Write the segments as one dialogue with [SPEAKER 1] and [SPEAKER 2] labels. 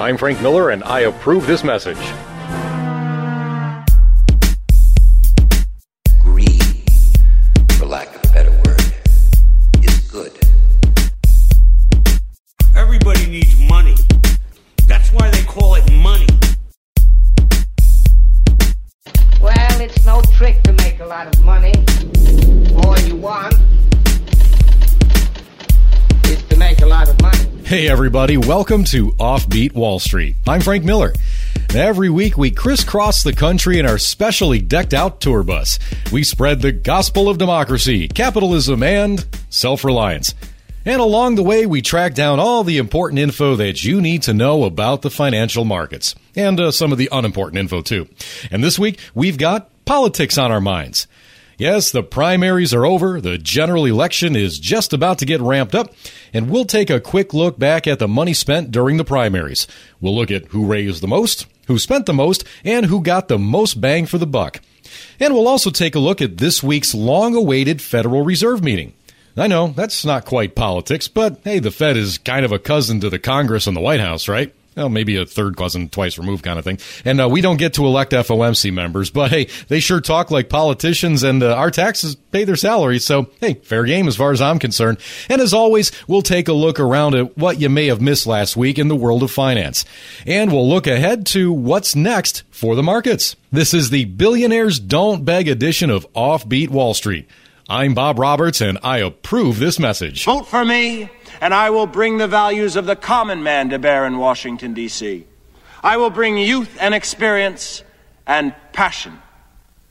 [SPEAKER 1] I'm Frank Miller, and I approve this message. Hey, everybody, welcome to Offbeat Wall Street. I'm Frank Miller. Every week, we crisscross the country in our specially decked out tour bus. We spread the gospel of democracy, capitalism, and self reliance. And along the way, we track down all the important info that you need to know about the financial markets, and uh, some of the unimportant info, too. And this week, we've got politics on our minds. Yes, the primaries are over. The general election is just about to get ramped up. And we'll take a quick look back at the money spent during the primaries. We'll look at who raised the most, who spent the most, and who got the most bang for the buck. And we'll also take a look at this week's long awaited Federal Reserve meeting. I know, that's not quite politics, but hey, the Fed is kind of a cousin to the Congress and the White House, right? Well, maybe a third cousin twice removed kind of thing. And uh, we don't get to elect FOMC members, but hey, they sure talk like politicians and uh, our taxes pay their salaries. So, hey, fair game as far as I'm concerned. And as always, we'll take a look around at what you may have missed last week in the world of finance. And we'll look ahead to what's next for the markets. This is the Billionaires Don't Beg edition of Offbeat Wall Street. I'm Bob Roberts, and I approve this message.
[SPEAKER 2] Vote for me and I will bring the values of the common man to bear in Washington, D.C. I will bring youth and experience and passion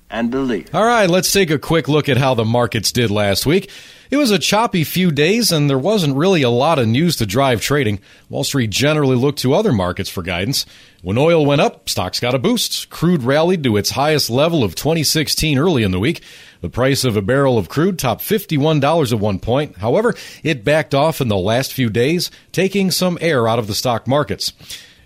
[SPEAKER 2] and belief.
[SPEAKER 1] All right, let's take a quick look at how the markets did last week. It was a choppy few days, and there wasn't really a lot of news to drive trading. Wall Street generally looked to other markets for guidance. When oil went up, stocks got a boost. Crude rallied to its highest level of 2016 early in the week. The price of a barrel of crude topped $51 at one point. However, it backed off in the last few days, taking some air out of the stock markets.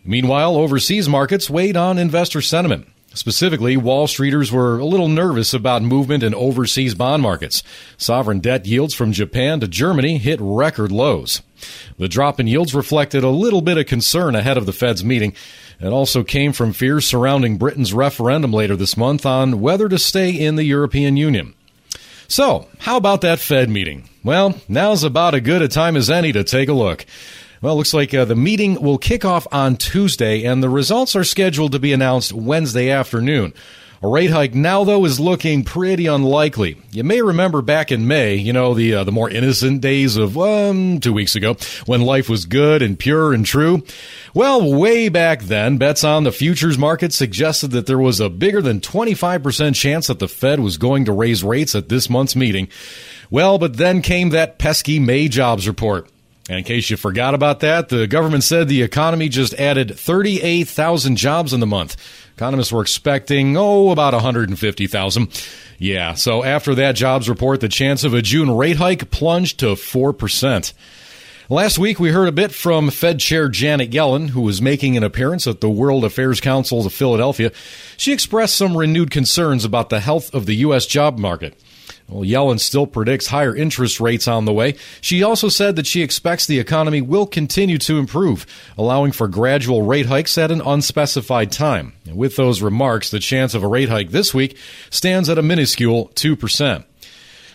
[SPEAKER 1] Meanwhile, overseas markets weighed on investor sentiment. Specifically, Wall Streeters were a little nervous about movement in overseas bond markets. Sovereign debt yields from Japan to Germany hit record lows. The drop in yields reflected a little bit of concern ahead of the Fed's meeting. It also came from fears surrounding Britain's referendum later this month on whether to stay in the European Union. So, how about that Fed meeting? Well, now's about as good a time as any to take a look. Well, looks like uh, the meeting will kick off on Tuesday, and the results are scheduled to be announced Wednesday afternoon. A rate hike now, though, is looking pretty unlikely. You may remember back in May, you know, the uh, the more innocent days of um, two weeks ago, when life was good and pure and true. Well, way back then, bets on the futures market suggested that there was a bigger than 25% chance that the Fed was going to raise rates at this month's meeting. Well, but then came that pesky May jobs report. And in case you forgot about that, the government said the economy just added 38,000 jobs in the month. Economists were expecting, oh, about 150,000. Yeah, so after that jobs report, the chance of a June rate hike plunged to 4%. Last week, we heard a bit from Fed Chair Janet Yellen, who was making an appearance at the World Affairs Council of Philadelphia. She expressed some renewed concerns about the health of the U.S. job market. Well, Yellen still predicts higher interest rates on the way. She also said that she expects the economy will continue to improve, allowing for gradual rate hikes at an unspecified time. And with those remarks, the chance of a rate hike this week stands at a minuscule 2%.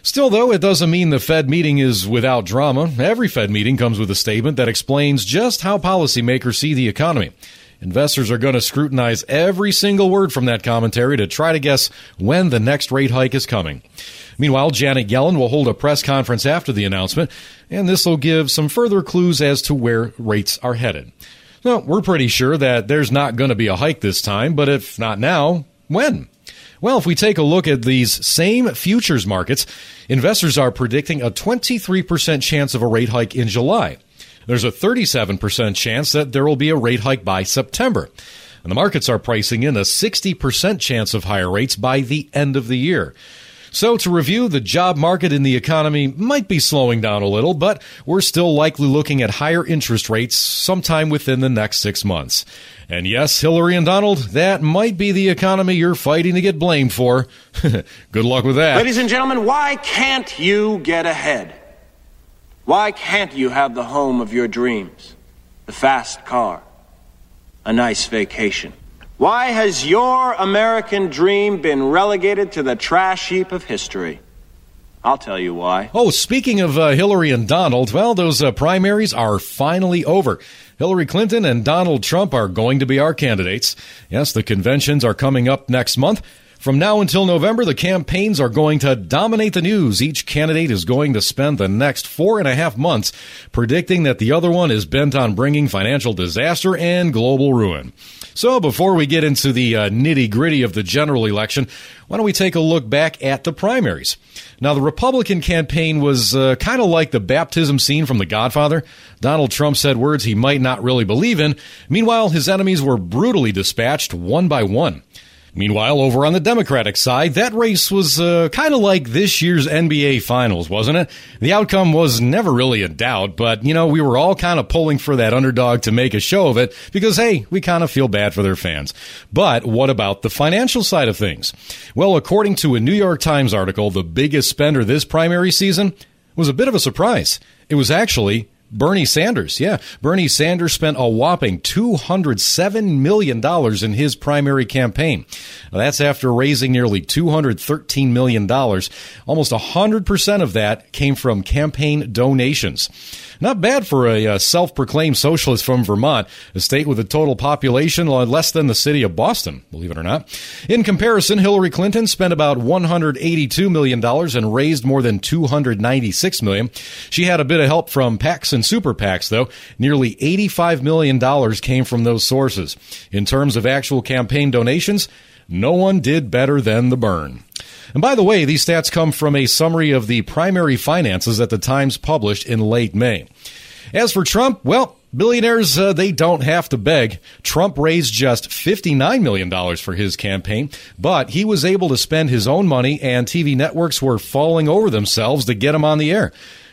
[SPEAKER 1] Still, though, it doesn't mean the Fed meeting is without drama. Every Fed meeting comes with a statement that explains just how policymakers see the economy. Investors are going to scrutinize every single word from that commentary to try to guess when the next rate hike is coming. Meanwhile, Janet Yellen will hold a press conference after the announcement, and this will give some further clues as to where rates are headed. Now, we're pretty sure that there's not going to be a hike this time, but if not now, when? Well, if we take a look at these same futures markets, investors are predicting a 23% chance of a rate hike in July. There's a 37% chance that there will be a rate hike by September. And the markets are pricing in a 60% chance of higher rates by the end of the year. So, to review, the job market in the economy might be slowing down a little, but we're still likely looking at higher interest rates sometime within the next six months. And yes, Hillary and Donald, that might be the economy you're fighting to get blamed for. Good luck with that.
[SPEAKER 2] Ladies and gentlemen, why can't you get ahead? Why can't you have the home of your dreams, the fast car, a nice vacation? Why has your American dream been relegated to the trash heap of history? I'll tell you why.
[SPEAKER 1] Oh, speaking of uh, Hillary and Donald, well, those uh, primaries are finally over. Hillary Clinton and Donald Trump are going to be our candidates. Yes, the conventions are coming up next month. From now until November, the campaigns are going to dominate the news. Each candidate is going to spend the next four and a half months predicting that the other one is bent on bringing financial disaster and global ruin. So, before we get into the uh, nitty gritty of the general election, why don't we take a look back at the primaries? Now, the Republican campaign was uh, kind of like the baptism scene from The Godfather. Donald Trump said words he might not really believe in. Meanwhile, his enemies were brutally dispatched one by one. Meanwhile, over on the Democratic side, that race was uh, kind of like this year's NBA Finals, wasn't it? The outcome was never really a doubt, but, you know, we were all kind of pulling for that underdog to make a show of it because, hey, we kind of feel bad for their fans. But what about the financial side of things? Well, according to a New York Times article, the biggest spender this primary season was a bit of a surprise. It was actually Bernie Sanders, yeah. Bernie Sanders spent a whopping $207 million in his primary campaign. That's after raising nearly $213 million. Almost 100% of that came from campaign donations. Not bad for a, uh, self-proclaimed socialist from Vermont, a state with a total population less than the city of Boston, believe it or not. In comparison, Hillary Clinton spent about $182 million and raised more than 296 million. She had a bit of help from PACs and super PACs, though. Nearly $85 million came from those sources. In terms of actual campaign donations, no one did better than the Bern. And by the way, these stats come from a summary of the primary finances that the Times published in late May. As for Trump, well, Billionaires, uh, they don't have to beg. Trump raised just $59 million for his campaign, but he was able to spend his own money, and TV networks were falling over themselves to get him on the air.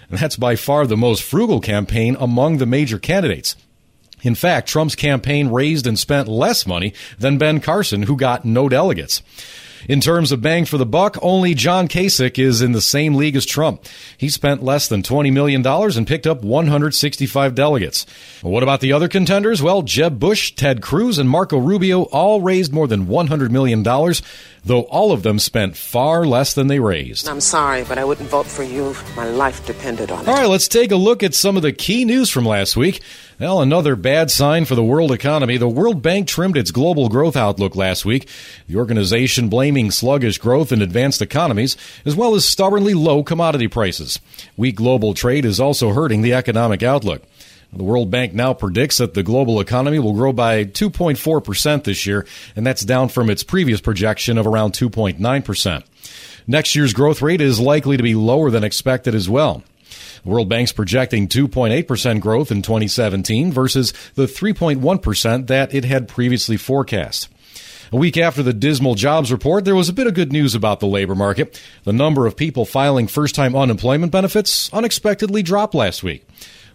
[SPEAKER 1] And that's by far the most frugal campaign among the major candidates. In fact, Trump's campaign raised and spent less money than Ben Carson, who got no delegates. In terms of bang for the buck, only John Kasich is in the same league as Trump. He spent less than $20 million and picked up 165 delegates. What about the other contenders? Well, Jeb Bush, Ted Cruz, and Marco Rubio all raised more than $100 million, though all of them spent far less than they raised.
[SPEAKER 3] I'm sorry, but I wouldn't vote for you. My life depended on it.
[SPEAKER 1] All right, let's take a look at some of the key news from last week. Well, another bad sign for the world economy. The World Bank trimmed its global growth outlook last week. The organization blaming sluggish growth in advanced economies, as well as stubbornly low commodity prices. Weak global trade is also hurting the economic outlook. The World Bank now predicts that the global economy will grow by 2.4% this year, and that's down from its previous projection of around 2.9%. Next year's growth rate is likely to be lower than expected as well. The World Bank's projecting 2.8% growth in 2017 versus the 3.1% that it had previously forecast. A week after the dismal jobs report, there was a bit of good news about the labor market. The number of people filing first time unemployment benefits unexpectedly dropped last week.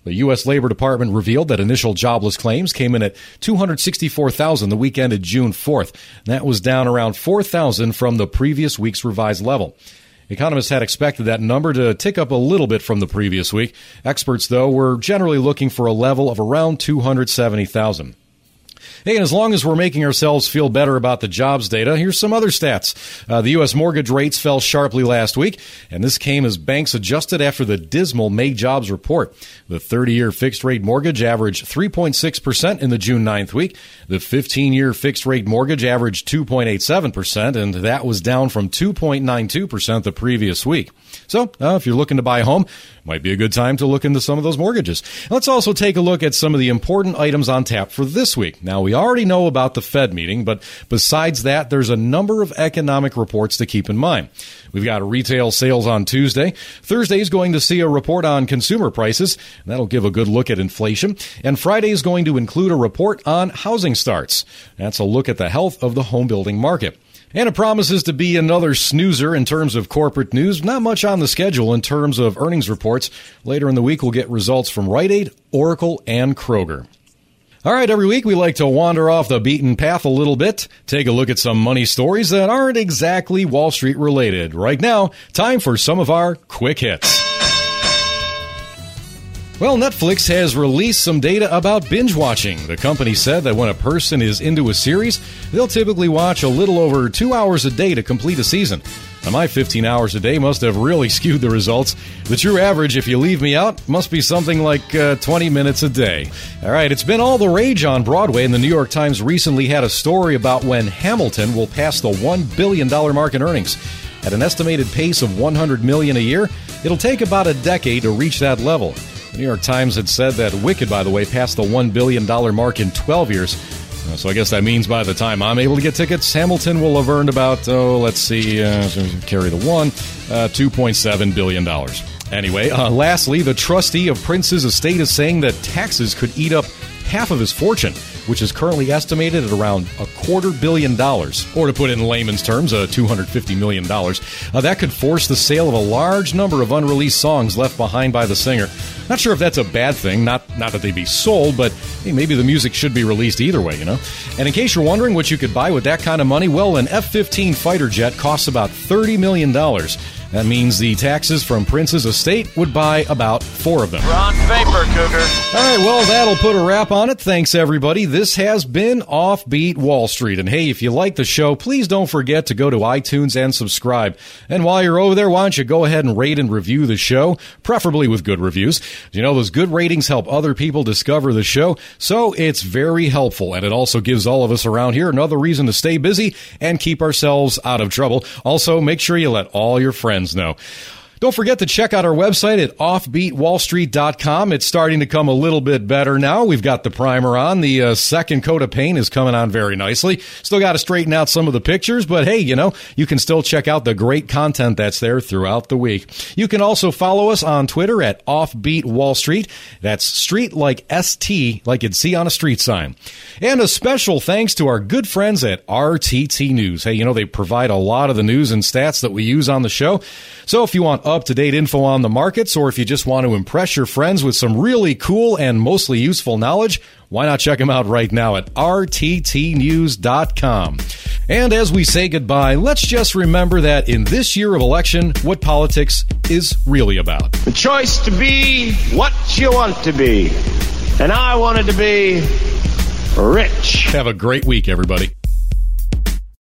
[SPEAKER 1] The U.S. Labor Department revealed that initial jobless claims came in at 264,000 the week ended June 4th. That was down around 4,000 from the previous week's revised level. Economists had expected that number to tick up a little bit from the previous week. Experts, though, were generally looking for a level of around 270,000. Hey, and as long as we're making ourselves feel better about the jobs data, here's some other stats. Uh, the U.S. mortgage rates fell sharply last week, and this came as banks adjusted after the dismal May jobs report. The 30 year fixed rate mortgage averaged 3.6% in the June 9th week. The 15 year fixed rate mortgage averaged 2.87%, and that was down from 2.92% the previous week. So, uh, if you're looking to buy a home, might be a good time to look into some of those mortgages. Let's also take a look at some of the important items on tap for this week. Now, we already know about the Fed meeting, but besides that, there's a number of economic reports to keep in mind. We've got retail sales on Tuesday. Thursday is going to see a report on consumer prices. That'll give a good look at inflation. And Friday is going to include a report on housing starts. That's a look at the health of the home building market. And it promises to be another snoozer in terms of corporate news. Not much on the schedule in terms of earnings reports. Later in the week, we'll get results from Rite Aid, Oracle, and Kroger. All right, every week we like to wander off the beaten path a little bit, take a look at some money stories that aren't exactly Wall Street related. Right now, time for some of our quick hits. Well, Netflix has released some data about binge watching. The company said that when a person is into a series, they'll typically watch a little over two hours a day to complete a season. Now, my 15 hours a day must have really skewed the results. The true average, if you leave me out, must be something like uh, 20 minutes a day. All right, it's been all the rage on Broadway, and the New York Times recently had a story about when Hamilton will pass the $1 billion mark in earnings. At an estimated pace of 100 million a year, it'll take about a decade to reach that level. The New York Times had said that Wicked, by the way, passed the $1 billion mark in 12 years. Uh, so I guess that means by the time I'm able to get tickets, Hamilton will have earned about, oh, let's see, uh, carry the one, uh, $2.7 billion. Anyway, uh, lastly, the trustee of Prince's estate is saying that taxes could eat up half of his fortune which is currently estimated at around a quarter billion dollars, or to put it in layman's terms, uh, $250 million. Uh, that could force the sale of a large number of unreleased songs left behind by the singer. Not sure if that's a bad thing, not, not that they'd be sold, but hey, maybe the music should be released either way, you know? And in case you're wondering what you could buy with that kind of money, well, an F 15 fighter jet costs about $30 million. That means the taxes from Prince's estate would buy about four of them.
[SPEAKER 2] on paper, Cougar.
[SPEAKER 1] All right, well, that'll put a wrap on it. Thanks, everybody. This has been Offbeat Wall Street. And hey, if you like the show, please don't forget to go to iTunes and subscribe. And while you're over there, why don't you go ahead and rate and review the show, preferably with good reviews. You know, those good ratings help other people discover the show, so it's very helpful. And it also gives all of us around here another reason to stay busy and keep ourselves out of trouble. Also, make sure you let all your friends friends know. Don't forget to check out our website at offbeatwallstreet.com. It's starting to come a little bit better now. We've got the primer on. The uh, second coat of paint is coming on very nicely. Still got to straighten out some of the pictures, but hey, you know, you can still check out the great content that's there throughout the week. You can also follow us on Twitter at Offbeat Wall Street. That's street like ST, like you'd see on a street sign. And a special thanks to our good friends at RTT News. Hey, you know, they provide a lot of the news and stats that we use on the show. So if you want up to date info on the markets, or if you just want to impress your friends with some really cool and mostly useful knowledge, why not check them out right now at rttnews.com. And as we say goodbye, let's just remember that in this year of election, what politics is really about.
[SPEAKER 2] The choice to be what you want to be. And I wanted to be rich.
[SPEAKER 1] Have a great week, everybody.